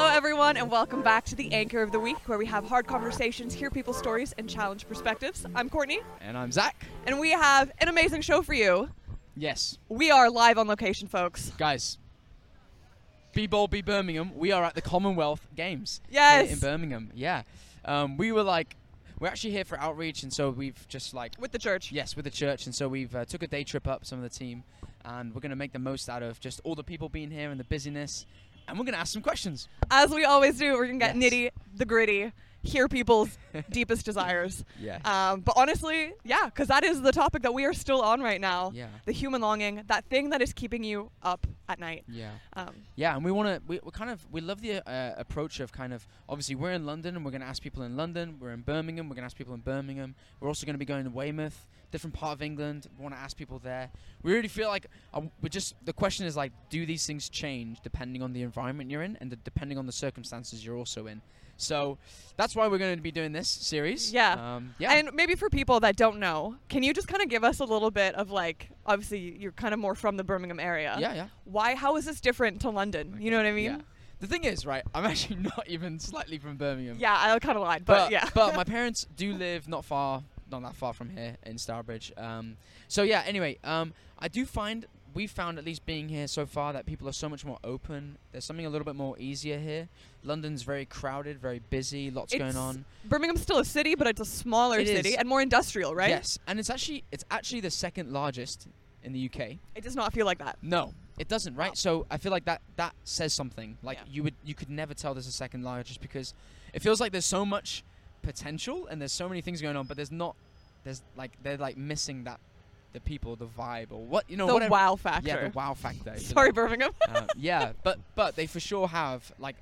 Hello, everyone, and welcome back to the Anchor of the Week, where we have hard conversations, hear people's stories, and challenge perspectives. I'm Courtney, And I'm Zach. and we have an amazing show for you. Yes, We are live on location, folks. guys. Be bold, be Birmingham. We are at the Commonwealth Games. Yes. in Birmingham. Yeah. Um, we were like, we're actually here for outreach, and so we've just like, With the church. yes, with the church, and so we've uh, took a day trip up, some of the team, and we're gonna make the most out of just all the people being here and the busyness, and we're gonna ask some questions. As we always do, we're going to get Yes. nitty, the gritty, hear people's deepest desires. Yeah. Um, but honestly, yeah, because that is the topic that we are still on right now. yeah. The human longing, that thing that is keeping you up at night. Yeah. Um, Yeah, and we want to. We, we kind of we love the uh, approach of kind of obviously we're in London and we're going to ask people in London. We're in Birmingham. We're going to ask people in Birmingham. We're also going to be going to Weymouth, different part of England. We want to ask people there. We really feel like uh, we just the question is like, do these things change depending on the environment you're in and the, depending on the circumstances you're also in? So that's why we're going to be doing this series. Yeah. Um, yeah. And maybe for people that don't know, can you just kind of give us a little bit of like, obviously you're kind of more from the Birmingham area. yeah. Yeah. Why? How is this different to London? You know what I mean? Yeah. The thing is, right? I'm actually not even slightly from Birmingham. Yeah, I kind of lied, but, yeah. but my parents do live not far, not that far from here in Stourbridge. Um, so yeah. Anyway, um, I do find we found at least being here so far that people are so much more open. There's something a little bit more easier here. London's very crowded, very busy, lots going on. Birmingham's still a city, but it's a smaller It city is. and more industrial, right? Yes, and it's actually it's actually the second largest in the UK. It does not feel like that. No, it doesn't, right? Wow. So I feel like that that says something. Like Yeah. you would you could never tell this is second largest because it feels like there's so much potential and there's so many things going on, but there's not there's like they're like missing that the people, the vibe or what you know the whatever. wow factor. Yeah, the wow factor. you Sorry, like. Birmingham. Uh, yeah, but but they for sure have like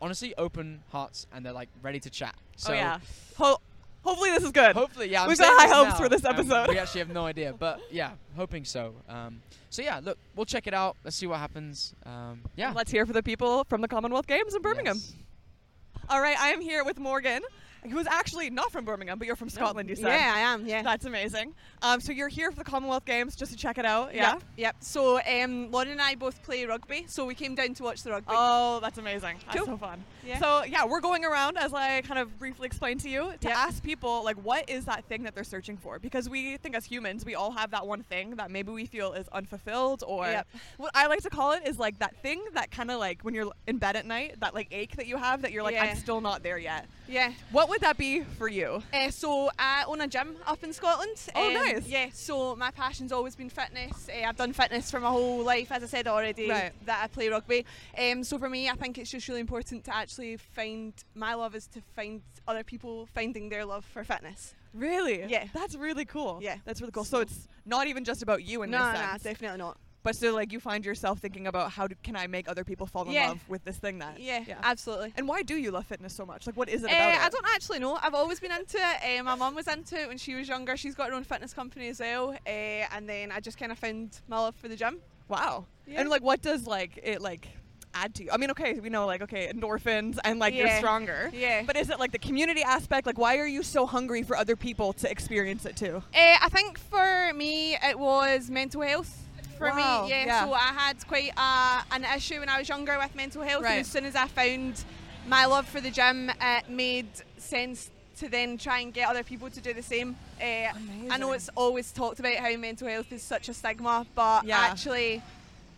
honestly open hearts and they're like ready to chat. So oh yeah. Ho- hopefully this is good. Hopefully, yeah. We've got high hopes now, for this and episode. we actually have no idea, but yeah, hoping so. Um, so yeah, look, we'll check it out. Let's see what happens. Um, yeah. Let's hear for the people from the Commonwealth Games in Birmingham. Yes. All right, I am here with Morgan, who is actually not from Birmingham, but you're from Scotland, you said. Yeah, I am. Yeah. That's amazing. Um, so you're here for the Commonwealth Games just to check it out, yeah? Yep. Yep. So um, Lauren and I both play rugby, so we came down to watch the rugby. Oh, that's amazing. That's Cool. so fun. Yeah. So yeah, we're going around as I kind of briefly explained to you to ask people like what is that thing that they're searching for? Because we think as humans we all have that one thing that maybe we feel is unfulfilled or Yep. what I like to call it is like that thing that kind of like when you're in bed at night, that like ache that you have that you're like Yeah. I'm still not there yet. yeah. What would that be for you? Uh, so I own a gym up in Scotland. Oh, Um, nice. Yeah. So my passion's always been fitness. Uh, I've done fitness for my whole life, as I said already. Right. That I play rugby. Um, so for me, I think it's just really important to actually find my love is to find other people finding their love for fitness. Really? Yeah. That's really cool. Yeah. That's really cool. So it's not even just about you in no, this no, sense. definitely not. But so like you find yourself thinking about how do, can I make other people fall in Yeah. love with this thing that Yeah, absolutely. And why do you love fitness so much? Like what is it Uh, about it? I don't actually know. I've always been into it. Uh, my mum was into it when she was younger. She's got her own fitness company as well. Uh, and then I just kind of found my love for the gym. Wow. Yeah. And like, what does like it like add to you? I mean, okay, we know like okay, endorphins and like you're stronger. Yeah. But is it like the community aspect? Like, why are you so hungry for other people to experience it too? Uh, I think for me it was mental health. For Wow, me, yeah. yeah. So I had quite a, an issue when I was younger with mental health, Right. and as soon as I found my love for the gym, it made sense to then try and get other people to do the same. Uh, I know it's always talked about how mental health is such a stigma, but Yeah. actually,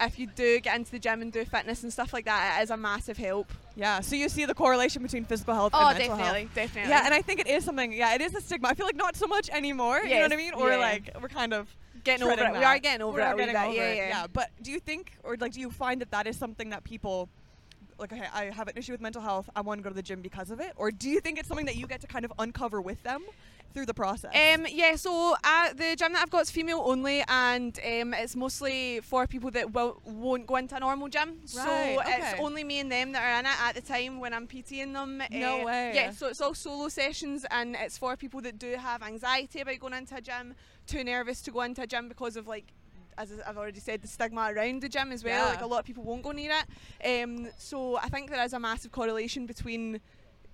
if you do get into the gym and do fitness and stuff like that, it is a massive help. Yeah. So you see the correlation between physical health Oh, and mental definitely, health. definitely. Yeah, and I think it is something. Yeah, it is a stigma. I feel like not so much anymore. You know what I mean? Or yeah. like we're kind of getting over it. We are getting over we it. are getting over yeah, it. yeah. But do you think, or like, do you find that that is something that people, like, okay, I have an issue with mental health. I want to go to the gym because of it, or do you think it's something that you get to kind of uncover with them through the process? Um, yeah, so uh, the gym that I've got is female only, and um, it's mostly for people that will, won't go into a normal gym. Right, so okay. it's only me and them that are in it at the time when I'm PTing them. No Uh, way. Yeah, so it's all solo sessions, and it's for people that do have anxiety about going into a gym, too nervous to go into a gym because of like. As I've already said, the stigma around the gym as well. Yeah. Like a lot of people won't go near it. Um, so I think there is a massive correlation between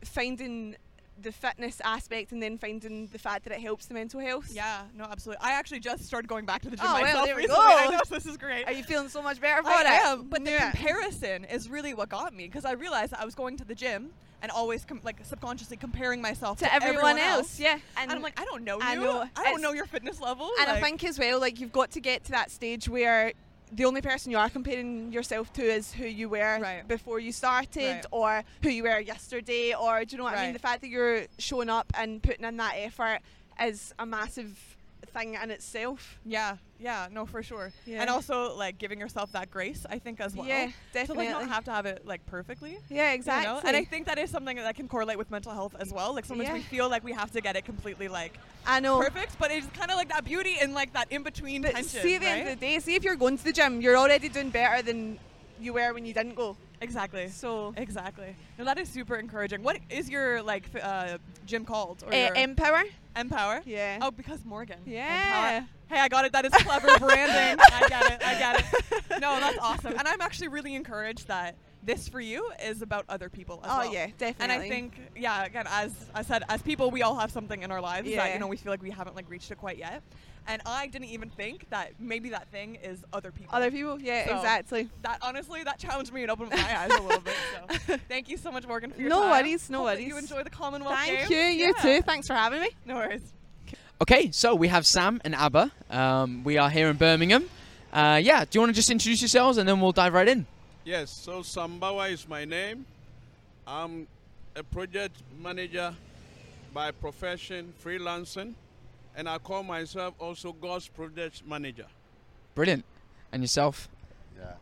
finding the fitness aspect and then finding the fact that it helps the mental health. Yeah, no, absolutely. I actually just started going back to the gym Oh, well, myself there we recently. I go. know, so this is great. Are you feeling so much better for I it? am, but the Yeah. comparison is really what got me because I realized that I was going to the gym and always com- like subconsciously comparing myself to, to everyone, else. Yeah, And, I'm like, I don't know you. I know. I don't It's- know your fitness level. and I think as well, like you've got to get to that stage where the only person you are comparing yourself to is who you were Right. before you started, Right. or who you were yesterday, or do you know what I mean? The fact that you're showing up and putting in that effort is a massive thing in itself. Yeah, yeah, no, for sure. Yeah. And also like giving yourself that grace, I think as well. yeah, To definitely. like not have to have it like perfectly. yeah, you exactly. know? And I think that is something that can correlate with mental health as well. Like sometimes we feel like we have to get it completely like I know. perfect, but it's kind of like that beauty in like that in between tension. see, at the right? end of the day, see if you're going to the gym, you're already doing better than you were when you didn't go. Exactly. So, Exactly. No, that is super encouraging. What is your like f- uh, gym called? Or uh, Empower. Empower? Yeah. Oh, because Morgan. Yeah. Empower. Hey, I got it. That is clever branding. I get it. I get it. No, that's awesome. And I'm actually really encouraged that this for you is about other people as oh well. yeah, definitely. And I think, yeah, again, as I said, as people, we all have something in our lives that you know we feel like we haven't like reached it quite yet. And I didn't even think that maybe that thing is other people. other people. Yeah, So, exactly. that honestly that challenged me and opened my eyes a little bit. So thank you so much, Morgan, for your No time. worries, no Hope that worries. You enjoy the Commonwealth Thank Games. you. You Yeah. too. Thanks for having me. No worries. Okay, so we have Sam and Abba. Um, we are here in Birmingham. Uh, yeah, do you want to just introduce yourselves and then we'll dive right in? Yes, so Sambawa is my name. I'm a project manager by profession, freelancing, and I call myself also God's project manager. Brilliant. And yourself? Yeah,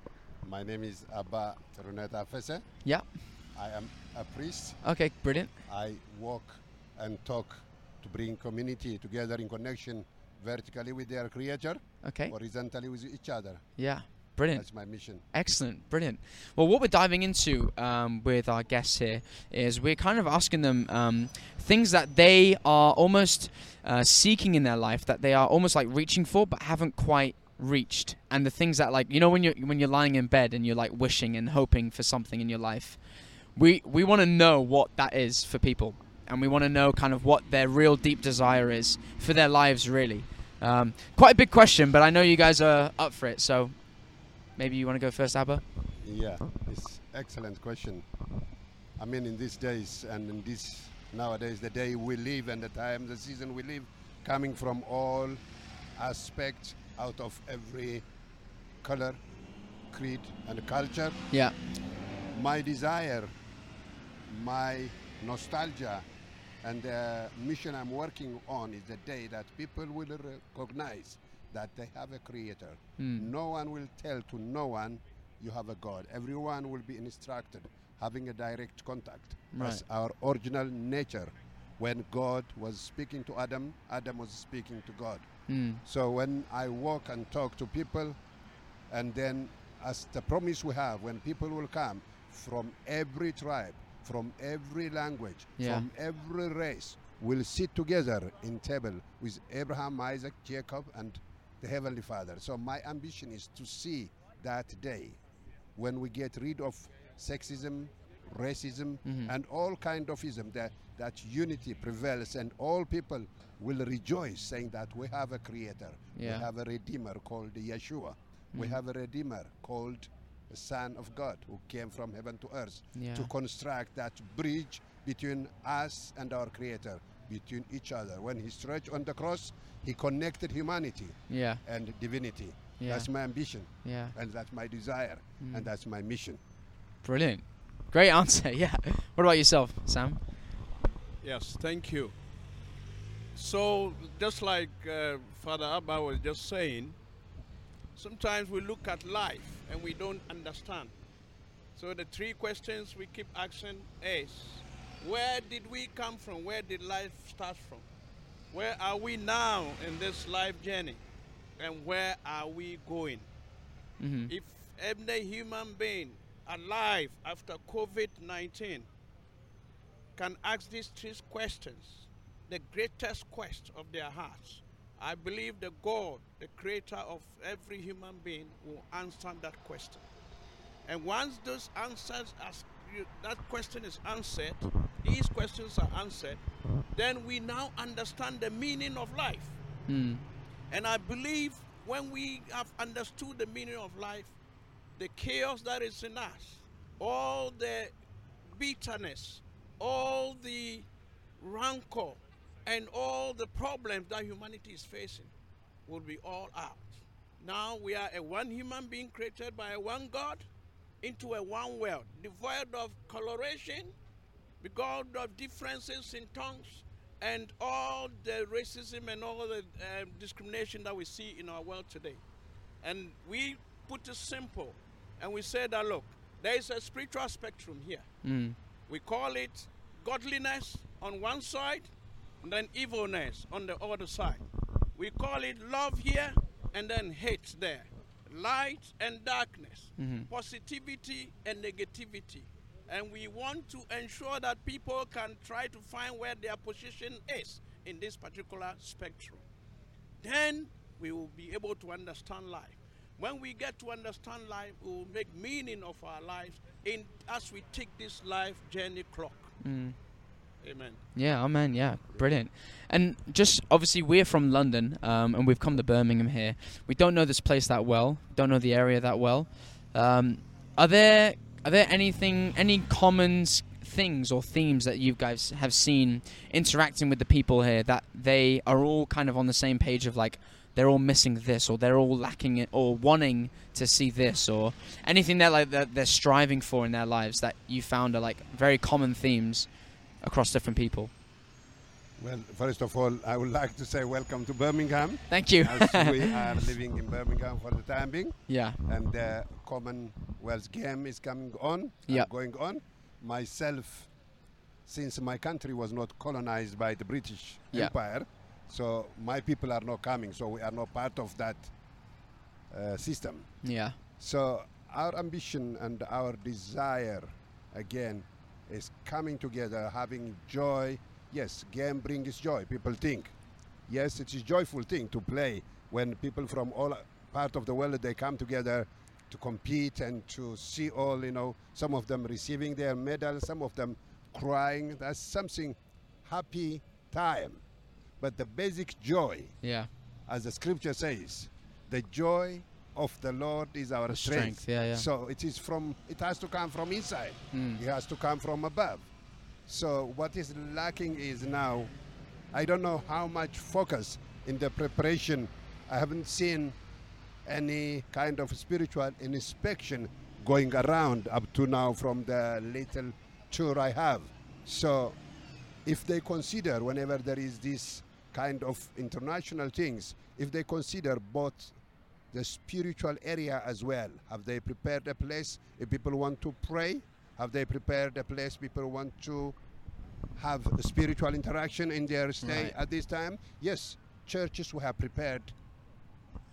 my name is Abba Teruneta Fese. Yeah. I am a priest. Okay, brilliant. I walk and talk to bring community together in connection vertically with their creator, Okay. horizontally with each other. Yeah, brilliant. That's my mission. Excellent, brilliant. Well, what we're diving into um, with our guests here is we're kind of asking them um, things that they are almost uh, seeking in their life, that they are almost like reaching for but haven't quite reached, and the things that like you know when you're when you're lying in bed and you're like wishing and hoping for something in your life. We we want to know what that is for people, and we want to know kind of what their real deep desire is for their lives, really. Um, quite a big question, but I know you guys are up for it, so maybe you want to go first, Abba. Yeah, it's excellent question. I mean, in these days and in this nowadays, the day we live and the time, the season we live, coming from all aspects, out of every color, creed, and culture. Yeah. my desire, my nostalgia, and the mission I'm working on is the day that people will recognize that they have a creator. Mm. No one will tell to no one you have a God. Everyone will be instructed, having a direct contact. That's our original nature. When God was speaking to Adam, Adam was speaking to God. Mm. So when I walk and talk to people, and then as the promise we have, when people will come from every tribe, from every language, Yeah. from every race, will sit together in table with Abraham, Isaac, Jacob, and the Heavenly Father. So my ambition is to see that day when we get rid of sexism, racism, Mhm. and all kind of ism, that, that unity prevails and all people will rejoice saying that we have a creator, Yeah. we have a redeemer called Yeshua, we Mhm. have a redeemer called the Son of God who came from heaven to earth Yeah. to construct that bridge between us and our creator, between each other. When he stretched on the cross, he connected humanity Yeah. and divinity. Yeah. That's my ambition Yeah. and that's my desire Mm. and that's my mission. Brilliant. Great answer. Yeah. What about yourself, Sam? Yes, thank you. So, just like uh, Father Abba was just saying, sometimes we look at life and we don't understand. So, the three questions we keep asking is where did we come from? Where did life start from? Where are we now in this life journey? And where are we going? hmm If every human being alive after COVID 19 can ask these three questions, the greatest quest of their hearts, I believe the God, the creator of every human being, will answer that question. And once those answers, that question is answered, these questions are answered, then we now understand the meaning of life. Mm. And I believe when we have understood the meaning of life, the chaos that is in us, all the bitterness, all the rancor, and all the problems that humanity is facing will be all out. Now we are a one human being created by a one God into a one world, devoid of coloration, because of differences in tongues, and all the racism and all the uh, discrimination that we see in our world today. And we put it simple, and we say that look, there is a spiritual spectrum here. Mm. We call it godliness on one side, and then evilness on the other side. We call it love here, and then hate there. Light and darkness, Mhm. positivity and negativity. And we want to ensure that people can try to find where their position is in this particular spectrum. Then we will be able to understand life. When we get to understand life, we will make meaning of our lives in as we take this life journey clock. Mm. Amen. Yeah, amen. yeah, brilliant. And just obviously, we're from London, um, and we've come to Birmingham here. We don't know this place that well, don't know the area that well. Um, are there are there anything any common things or themes that you guys have seen interacting with the people here that they are all kind of on the same page of like they're all missing this or they're all lacking it or wanting to see this or anything that like that they're striving for in their lives that you found are like very common themes across different people. Well, first of all, I would like to say welcome to Birmingham, Thank you. as we are living in Birmingham for the time being, yeah. and the Commonwealth game is coming on, Yeah. going on. Myself, since my country was not colonized by the British Yeah. Empire, so my people are not coming, so we are not part of that uh, system. Yeah. So our ambition and our desire, again, is coming together, having joy. Yes, game brings joy. People think, yes, it is a joyful thing to play when people from all part of the world they come together to compete and to see all you know. Some of them receiving their medal, some of them crying. That's something happy time. But the basic joy Yeah. as the scripture says, the joy of the Lord is our strength. strength, yeah, yeah. So it is from it has to come from inside. Mm. It has to come from above. So what is lacking is now I don't know how much focus in the preparation. I haven't seen any kind of spiritual inspection going around up to now from the little tour I have. So if they consider whenever there is this kind of international things, if they consider both the spiritual area as well, have they prepared a place if people want to pray? Have they prepared a place people want to have a spiritual interaction in their stay Right. at this time? Yes, churches we have prepared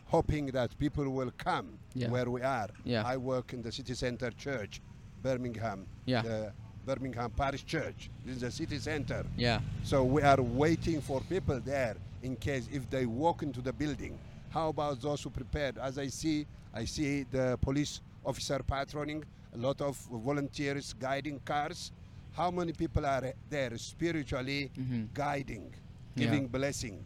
hoping that people will come Yeah. where we are. Yeah. I work in the city center church, Birmingham, Yeah. the Birmingham Parish Church. This is the city center. Yeah. So we are waiting for people there in case if they walk into the building. How about those who prepared? As I see, I see the police officer patrolling, a lot of volunteers guiding cars. How many people are there spiritually Mhm. guiding, Yeah. giving blessing,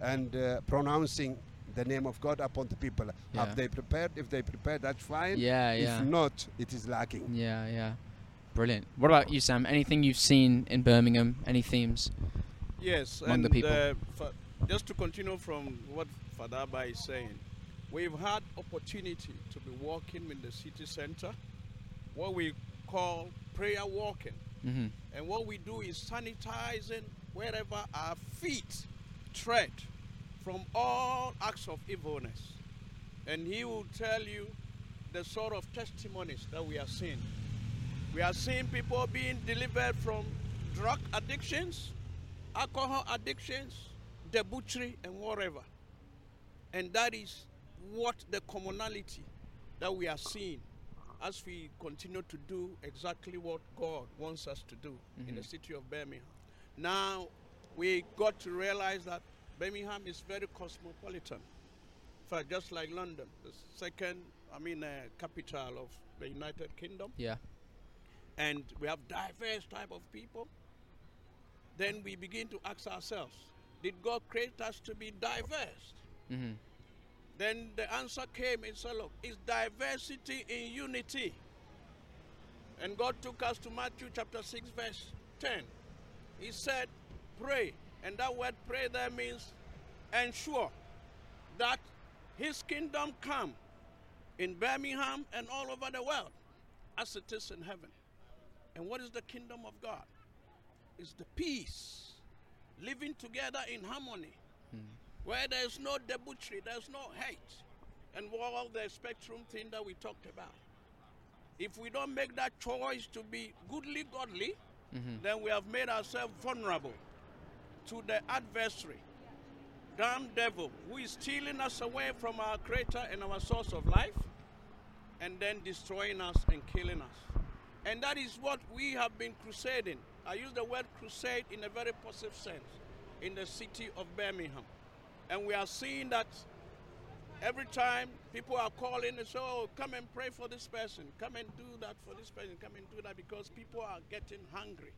and uh, pronouncing the name of God upon the people? Yeah. Have they prepared? If they prepared, that's fine. Yeah, yeah. if not, it is lacking. Yeah, yeah. Brilliant. What about you, Sam? Anything you've seen in Birmingham? Any themes? Yes, Among and the people. Uh, fa- just to continue from what Father Abba is saying, we've had opportunity to be walking in the city center, what we call prayer walking, Mm-hmm. and what we do is sanitizing wherever our feet tread from all acts of evilness, and he will tell you the sort of testimonies that we are seeing. We are seeing people being delivered from drug addictions, alcohol addictions, debauchery, and whatever. And that is what the commonality that we are seeing as we continue to do exactly what God wants us to do in the Mhm. city of Birmingham. Now, we got to realize that Birmingham is very cosmopolitan. In fact, just like London, the second, I mean, uh, capital of the United Kingdom Yeah. and we have diverse type of people then we begin to ask ourselves Did God create us to be diverse? hmm Then the answer came and said, Look, it's diversity in unity. And God took us to Matthew chapter 6, verse 10. He said, Pray. And that word pray there means ensure that His kingdom come in Birmingham and all over the world as it is in heaven. And what is the kingdom of God? It's the peace, living together in harmony, where there's no debauchery, there's no hate, and all the spectrum thing that we talked about. If we don't make that choice to be goodly godly, mm-hmm. then we have made ourselves vulnerable to the adversary, damn devil, who is stealing us away from our creator and our source of life, and then destroying us and killing us. And that is what we have been crusading. I use the word crusade in a very positive sense in the city of Birmingham. And we are seeing that every time people are calling and say, oh, come and pray for this person, come and do that for this person, come and do that, because people are getting hungry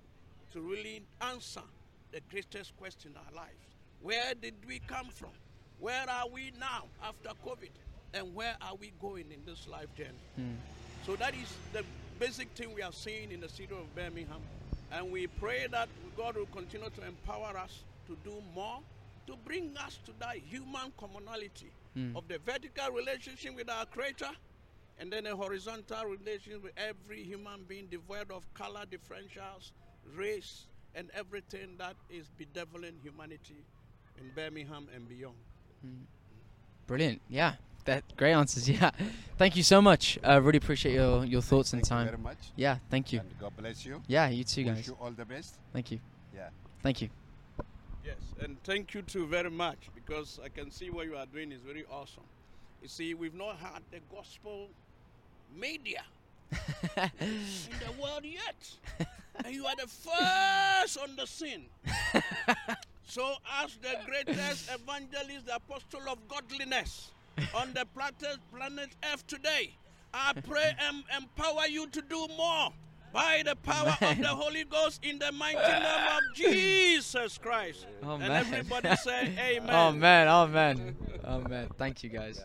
to really answer the greatest question in our lives. Where did we come from? Where are we now after COVID? And where are we going in this life journey? Hmm. So that is the basic thing we are seeing in the city of Birmingham. And we pray that God will continue to empower us to do more, to bring us to that human commonality of the vertical relationship with our Creator and then a horizontal relationship with every human being devoid of color differentials, race, and everything that is bedeviling humanity in Birmingham and beyond. Brilliant. Yeah. That great answers. Yeah. Thank you so much. I uh, really appreciate your, your thoughts and Thank you time. very much. Yeah. Thank you. And God bless you. Yeah. You too, Wish guys. you all the best. Thank you. Yeah. Thank you. Yes, and thank you too very much because I can see what you are doing is very awesome. You see, we've not had the gospel media in the world yet, and you are the first on the scene. so, as the greatest evangelist, the apostle of godliness on the planet, planet Earth today, I pray and empower you to do more by the power of the Holy Ghost in the mighty name of Jesus Christ. Oh, and man. everybody say amen. Oh man, oh man, oh man. Thank you guys.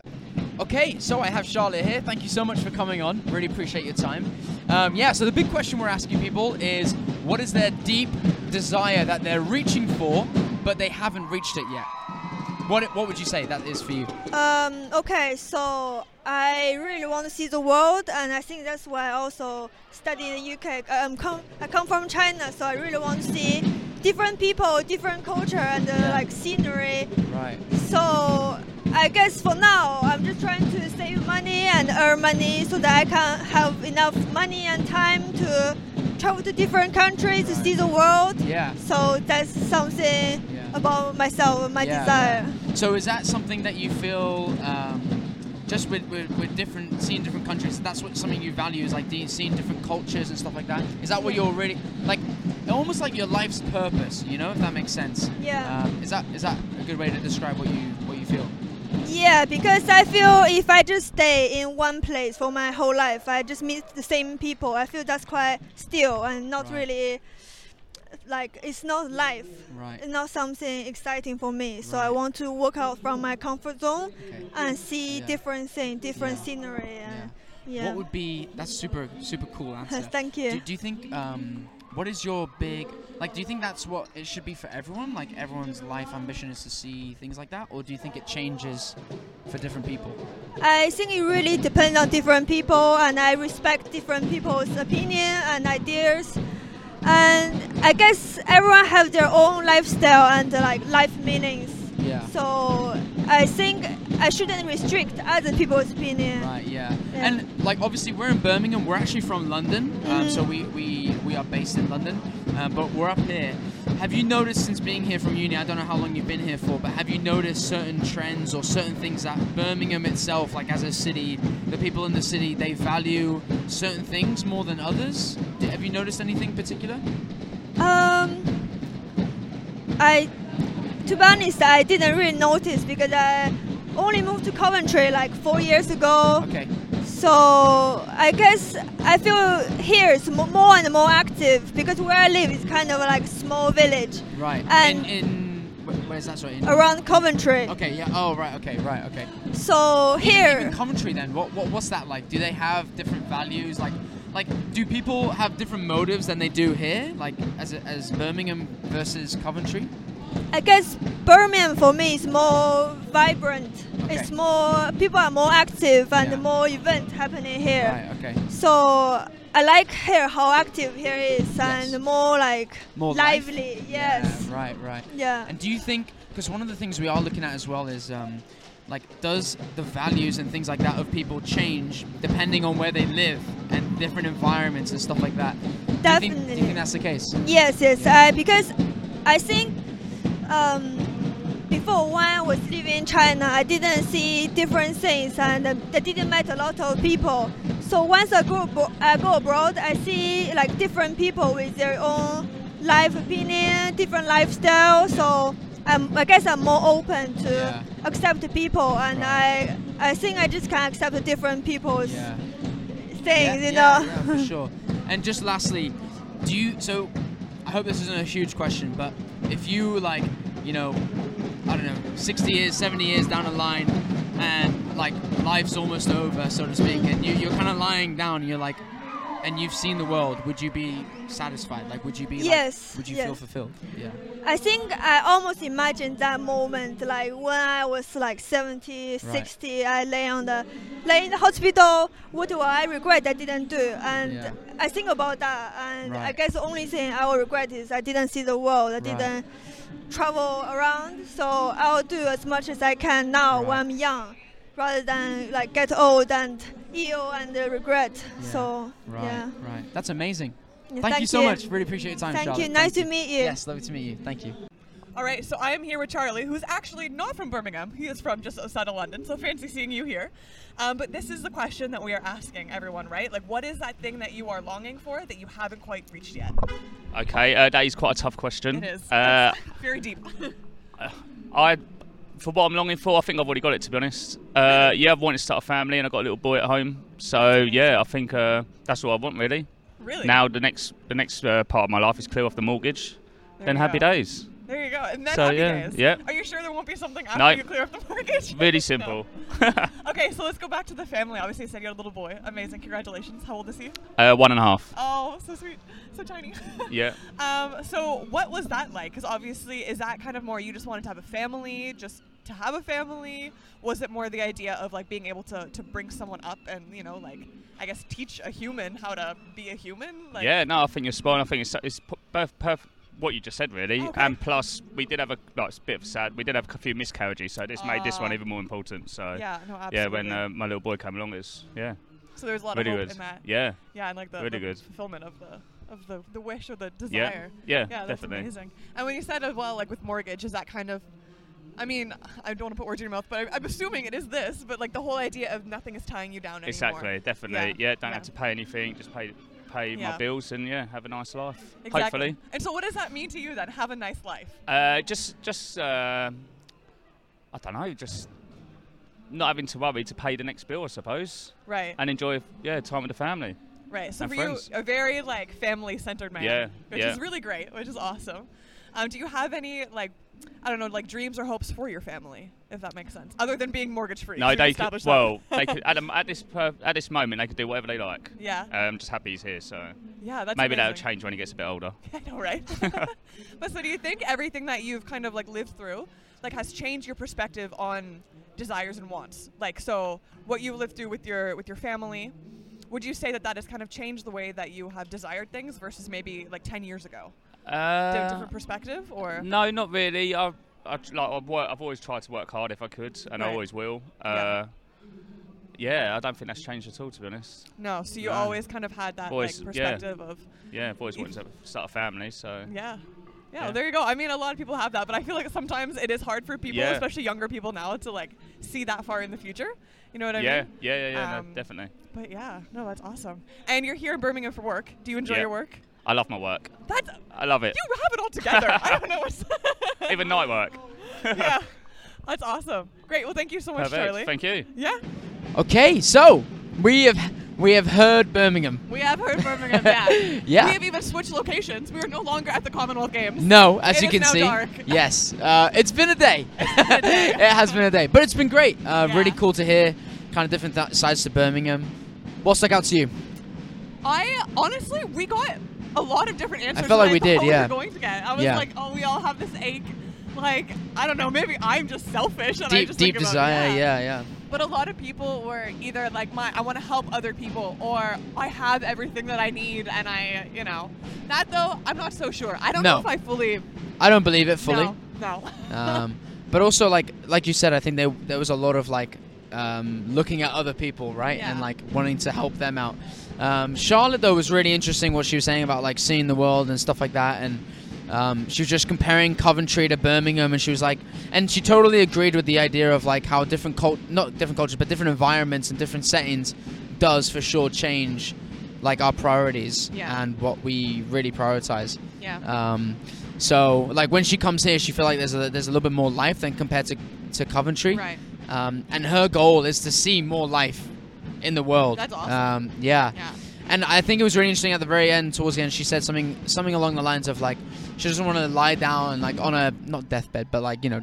Okay, so I have Charlotte here. Thank you so much for coming on. Really appreciate your time. Um, yeah, so the big question we're asking people is what is their deep desire that they're reaching for, but they haven't reached it yet? What, what would you say that is for you? Um, okay, so I really want to see the world, and I think that's why I also study in the UK. Um, come, I come from China, so I really want to see different people, different culture, and uh, like scenery. Right. So I guess for now, I'm just trying to save money and earn money so that I can have enough money and time to travel to different countries to see the world. Yeah. So that's something Yeah. about myself, and my Yeah, desire. So is that something that you feel um, just with, with, with different seeing different countries? That's what something you value is like seeing different cultures and stuff like that. Is that what you're really like? Almost like your life's purpose, you know, if that makes sense. Yeah. Um, is that is that a good way to describe what you what you feel? Yeah, because I feel if I just stay in one place for my whole life, I just meet the same people. I feel that's quite still and not Right. really like it's not life. Right. It's not something exciting for me. So I want to work out from my comfort zone Okay. and see Yeah. different things, different Yeah. scenery. Yeah. Yeah. What would be that's super super cool answer. Thank you. Do, do you think um, what is your big like? Do you think that's what it should be for everyone? Like everyone's life ambition is to see things like that, or do you think it changes for different people? I think it really depends on different people, and I respect different people's opinion and ideas. And I guess everyone have their own lifestyle and uh, like life meanings. Yeah. So I think I shouldn't restrict other people's opinion. Right, yeah. Yeah. And like obviously we're in Birmingham. We're actually from London, um, so we, we we are based in London, uh, but we're up here. Have you noticed since being here from uni? I don't know how long you've been here for, but have you noticed certain trends or certain things that Birmingham itself, like as a city, the people in the city, they value certain things more than others? Have you noticed anything particular? Um, I, to be honest, I didn't really notice because I only moved to Coventry like four years ago. Okay. So I guess I feel here is mo- more and more active because where I live is kind of like a small village Right. And- in, in where's that? Sorry. In, around Coventry. Okay. Yeah. Oh, right. Okay. Right. Okay. So Even- here, even Coventry then. What, what what's that like? Do they have different values? Like like do people have different motives than they do here? Like as as Birmingham versus Coventry? I guess Birmingham for me is more vibrant. Okay. It's more people are more active and Yeah. more events happening here. Right. Okay. So I like here how active here is and Yes. more like More life? lively. Yes. Yeah, right. Right. Yeah. And do you think, because one of the things we are looking at as well is, um, like, does the values and things like that of people change depending on where they live and different environments and stuff like that? Do you think, do you think that's the case? Yes, yes. Uh, because I think um, before when I was living in China, I didn't see different things and I didn't meet a lot of people. So once I go, I go abroad, I see like different people with their own life opinion, different lifestyle. So um, I guess I'm more open to Yeah. accept people, and I I think I just can accept different people's Yeah. things. yeah, you know. for sure. And just lastly, do you? So, I hope this isn't a huge question, but if you like, you know, I don't know, 60 years, 70 years down the line, and like life's almost over, so to speak, and you, you're kind of lying down, and you're like, and you've seen the world, would you be satisfied? Like, would you be? like- Yes, would you yes. feel fulfilled? Yeah. I think I almost imagined that moment, like when I was like 70, 60, I lay on the, lay in the hospital. What do I regret I didn't do? And Yeah. I think about that, and I guess the only thing I will regret is I didn't see the world. I Right. didn't travel around. So I'll do as much as I can now Right. when I'm young, rather than like get old and ill and uh, regret. Yeah. So Right. yeah. Right. That's amazing. Yeah, Thank, you so much. Really appreciate your time, Thank Charlotte. you. Nice Thank to meet you. Yes, lovely to meet you. Thank you. All right, so I am here with Charlie, who's actually not from Birmingham. He is from just outside of London, so fancy seeing you here. Um, but this is the question that we are asking everyone, right? Like, what is that thing that you are longing for that you haven't quite reached yet? Okay, uh, that is quite a tough question. It is. Uh, It's very deep. I, for what I'm longing for, I think I've already got it. To be honest, uh, yeah, I've wanted to start a family, and I've got a little boy at home. So yeah, I think uh, that's all I want really. really? Now the next, the next uh, part of my life is clear off the mortgage, There then happy go. days. There you go. And then So, happy yeah, days. yeah. Are you sure there won't be something after No. you clear up the mortgage? Really simple. Okay, so let's go back to the family. Obviously, you said you had a little boy. Amazing. Congratulations. How old is he? uh, one and a half. Oh, so sweet. So tiny. Yeah. Um, so what was that like? Because obviously, is that kind of more you just wanted to have a family, just to have a family? Was it more the idea of like being able to, to bring someone up and you know like I guess teach a human how to be a human? Like, yeah, no, I think you're spot on. I think it's, it's both what you just said, really. Okay. And plus, we did have a, like, it's a bit of sad, we did have a few miscarriages, so this made this one Ah. even more important. So, Yeah. No. Absolutely. yeah, when uh, my little boy came along, it's, yeah, so there's a lot really of hope good. in that. Yeah, Yeah, and like the, Really the good. fulfillment of the of the, the wish or the yeah, desire. yeah, Yeah, that's definitely. amazing. And when you said as well, like with mortgage, is that kind of, I mean, I don't want to put words in your mouth, but I, I'm assuming it is this. But like the whole idea of nothing is tying you down anymore. Exactly, definitely. Yeah, don't yeah. have to pay anything, just pay pay Yeah. my bills and yeah, have a nice life. Exactly. Hopefully. And so, what does that mean to you then? Have a nice life. Uh, just just uh, I don't know, just not having to worry to pay the next bill, I suppose, Right. and enjoy yeah time with the family. Right. So for friends. you, a very like family-centered man. Yeah, Which yeah. is really great. Which is awesome. Um, do you have any like, I don't know, like dreams or hopes for your family, if that makes sense, other than being mortgage-free? No, they could, well, they could at, a- at this per, at this moment they could do whatever they like. Yeah. I'm just happy he's here, so Yeah. That's maybe that'll change when he gets a bit older. I know, right? but so do you think everything that you've kind of like lived through, like, has changed your perspective on desires and wants? Like, so what you lived through with your with your family, would you say that that has kind of changed the way that you have desired things versus maybe like ten years ago? Uh, different perspective, or No, not really. I, I like I've, I've always tried to work hard if I could, and I always will. Yeah. Uh, yeah, I don't think that's changed at all, to be honest. no? So you No. always kind of had that Always- like yeah. perspective of Yeah, I've always wanted to start a family, so yeah. Yeah, Yeah. there you go. I mean, a lot of people have that, but I feel like sometimes it is hard for people, Yeah. especially younger people now, to like see that far in the future. You know what I yeah, mean? yeah, yeah, yeah, Um, no, definitely. But yeah, no, that's awesome. And you're here in Birmingham for work. Do you enjoy Yeah. your work? I love my work. That's I love it. you have it all together. I don't know what's Even night work. yeah, that's awesome. Great. Well, thank you so much, Perfect. Charlie. Thank you. yeah. Okay, so We have we have heard Birmingham. We have heard Birmingham. Yeah. Yeah. We have even switched locations. We are no longer at the Commonwealth Games. No, as It you is can now see. dark. Yes. Uh, it's been a day. it has been a day, but it's been great. Uh, Really cool to hear kind of different th- sides to Birmingham. What stuck out to you? I honestly, we got a lot of different answers. I felt like we did, yeah. We were going to get. I was Yeah. like, oh, we all have this ache. Like, I don't know. Maybe I'm just selfish. And I Deep just deep think about- desire. Yeah, yeah. But a lot of people were either like, my, I want to help other people, or I have everything that I need, and I, you know, that though, I'm not so sure. I don't No. know if I fully. I don't believe it fully. No. No. um, but also like like you said, I think there there was a lot of like um, looking at other people, right, and like wanting to help them out. Um, Charlotte though was really interesting what she was saying about like seeing the world and stuff like that, and um, she was just comparing Coventry to Birmingham, and she was like, and she totally agreed with the idea of like how different cult not different cultures, but different environments and different settings does for sure change like our priorities Yeah. and what we really prioritize. yeah. Um, so like when she comes here, she feel like there's a there's a little bit more life than compared to to Coventry. right. Um, and her goal is to see more life in the world. That's awesome. Um, yeah. Yeah. And I think it was really interesting at the very end, towards the end, she said something something along the lines of like she doesn't want to lie down like on a not deathbed, but like you know.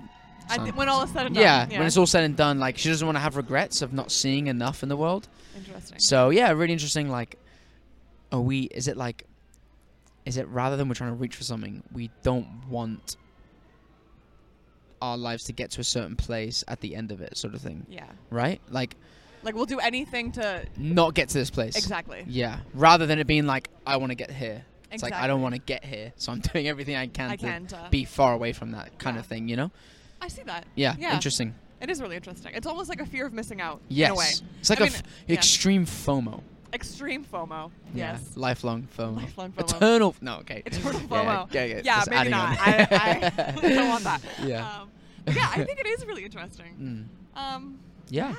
I some- when all is said and done. yeah, when it's all said and done, like she doesn't want to have regrets of not seeing enough in the world. Interesting. So yeah, really interesting. Like, are we? Is it like? Is it rather than we're trying to reach for something, we don't want our lives to get to a certain place at the end of it, sort of thing, Yeah. right? Like, Like we'll do anything to not get to this place. exactly. Yeah. Rather than it being like, I want to get here. It's like I don't want to get here, so I'm doing everything I can I to can to. be far away from that kind Yeah. of thing. You know? I see that. Yeah. Yeah. Interesting. It is really interesting. It's almost like a fear of missing out. Yes. In a way. It's like I a mean, f- yeah. extreme FOMO. Extreme FOMO. Yeah. Yes. Lifelong FOMO. Lifelong FOMO. Eternal. No. Okay. Eternal FOMO. yeah, yeah, Yeah, maybe not. I, I don't want that. Yeah. Um, yeah, I think it is really interesting. Mm. Um, Yeah.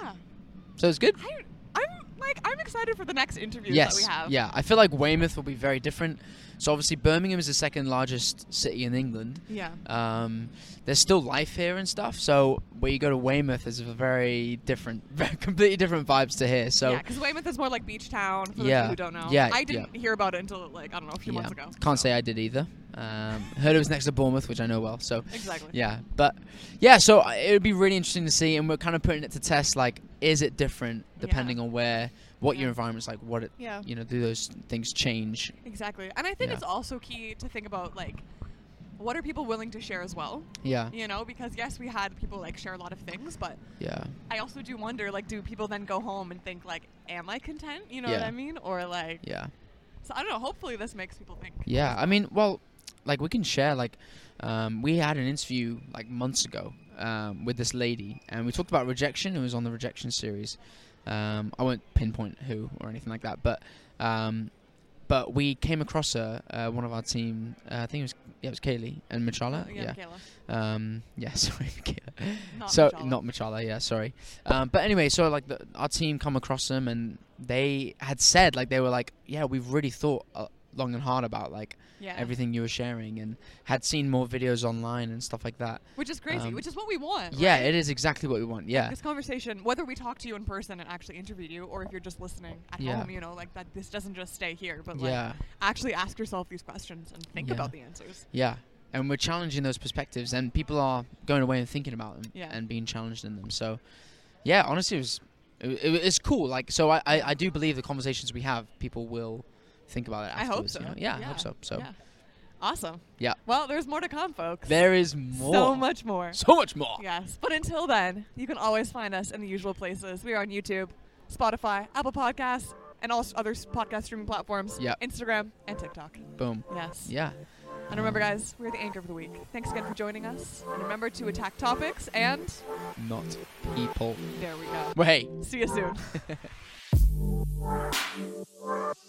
Yeah. So it's good. I, I'm like I'm excited for the next interviews yes. that we have. Yeah. I feel like Weymouth will be very different. So obviously Birmingham is the second largest city in England. Yeah. Um, there's still life here and stuff. So where you go to Weymouth is a very different, completely different vibes to here. So yeah, because Weymouth is more like beach town for Yeah. those who don't know. Yeah, I didn't hear about it until like I don't know a few yeah, months ago. can't so. say I did either. Um, heard it was next to Bournemouth, which I know well. So Exactly. yeah, but yeah, so uh, it would be really interesting to see, and we're kind of putting it to test. Like, is it different depending on where, what your Yeah. environment's like? What it, Yeah. you know, do those things change? Exactly. And I think Yeah. it's also key to think about like what are people willing to share as well? Yeah, You know, because yes, we had people like share a lot of things, but yeah, I also do wonder like do people then go home and think like am I content? You know what I mean? Or like yeah. so I don't know, hopefully this makes people think. Yeah, I mean, well, like we can share. Like, um, we had an interview like months ago um, with this lady, and we talked about rejection. It was on the rejection series. Um, I won't pinpoint who or anything like that, but um, but we came across her, uh, one of our team. Uh, I think it was yeah, it was Kaylee and Machala. Yeah, yeah. Um, yeah, sorry, Not so Machala. not Machala, yeah, sorry. Um, but anyway, so like the, our team come across them, and they had said like they were like, yeah, we've really thought uh, long and hard about like yeah. everything you were sharing, and had seen more videos online and stuff like that. Which is crazy, um, which is what we want. Yeah, right? it is exactly what we want. Yeah, This conversation, whether we talk to you in person and actually interview you, or if you're just listening at Yeah. home, you know, like that. This doesn't just stay here, but like yeah, actually ask yourself these questions and think about the answers. yeah. And we're challenging those perspectives, and people are going away and thinking about them and being challenged in them. So, yeah, honestly, it was it, it's cool. Like, so I, I I do believe the conversations we have, people will think about it I hope so. You know? Yeah, I hope so. So. Yeah. Awesome. Yeah. Well, there's more to come, folks. There is more. So much more. So much more. Yes. But until then, you can always find us in the usual places. We are on YouTube, Spotify, Apple Podcasts, and all other podcast streaming platforms. Yep. Instagram and TikTok. Boom. Yes. Yeah. And remember, guys, we're the anchor of the week. Thanks again for joining us. And remember to attack topics. And Not people. there we go. Well, hey. See you soon.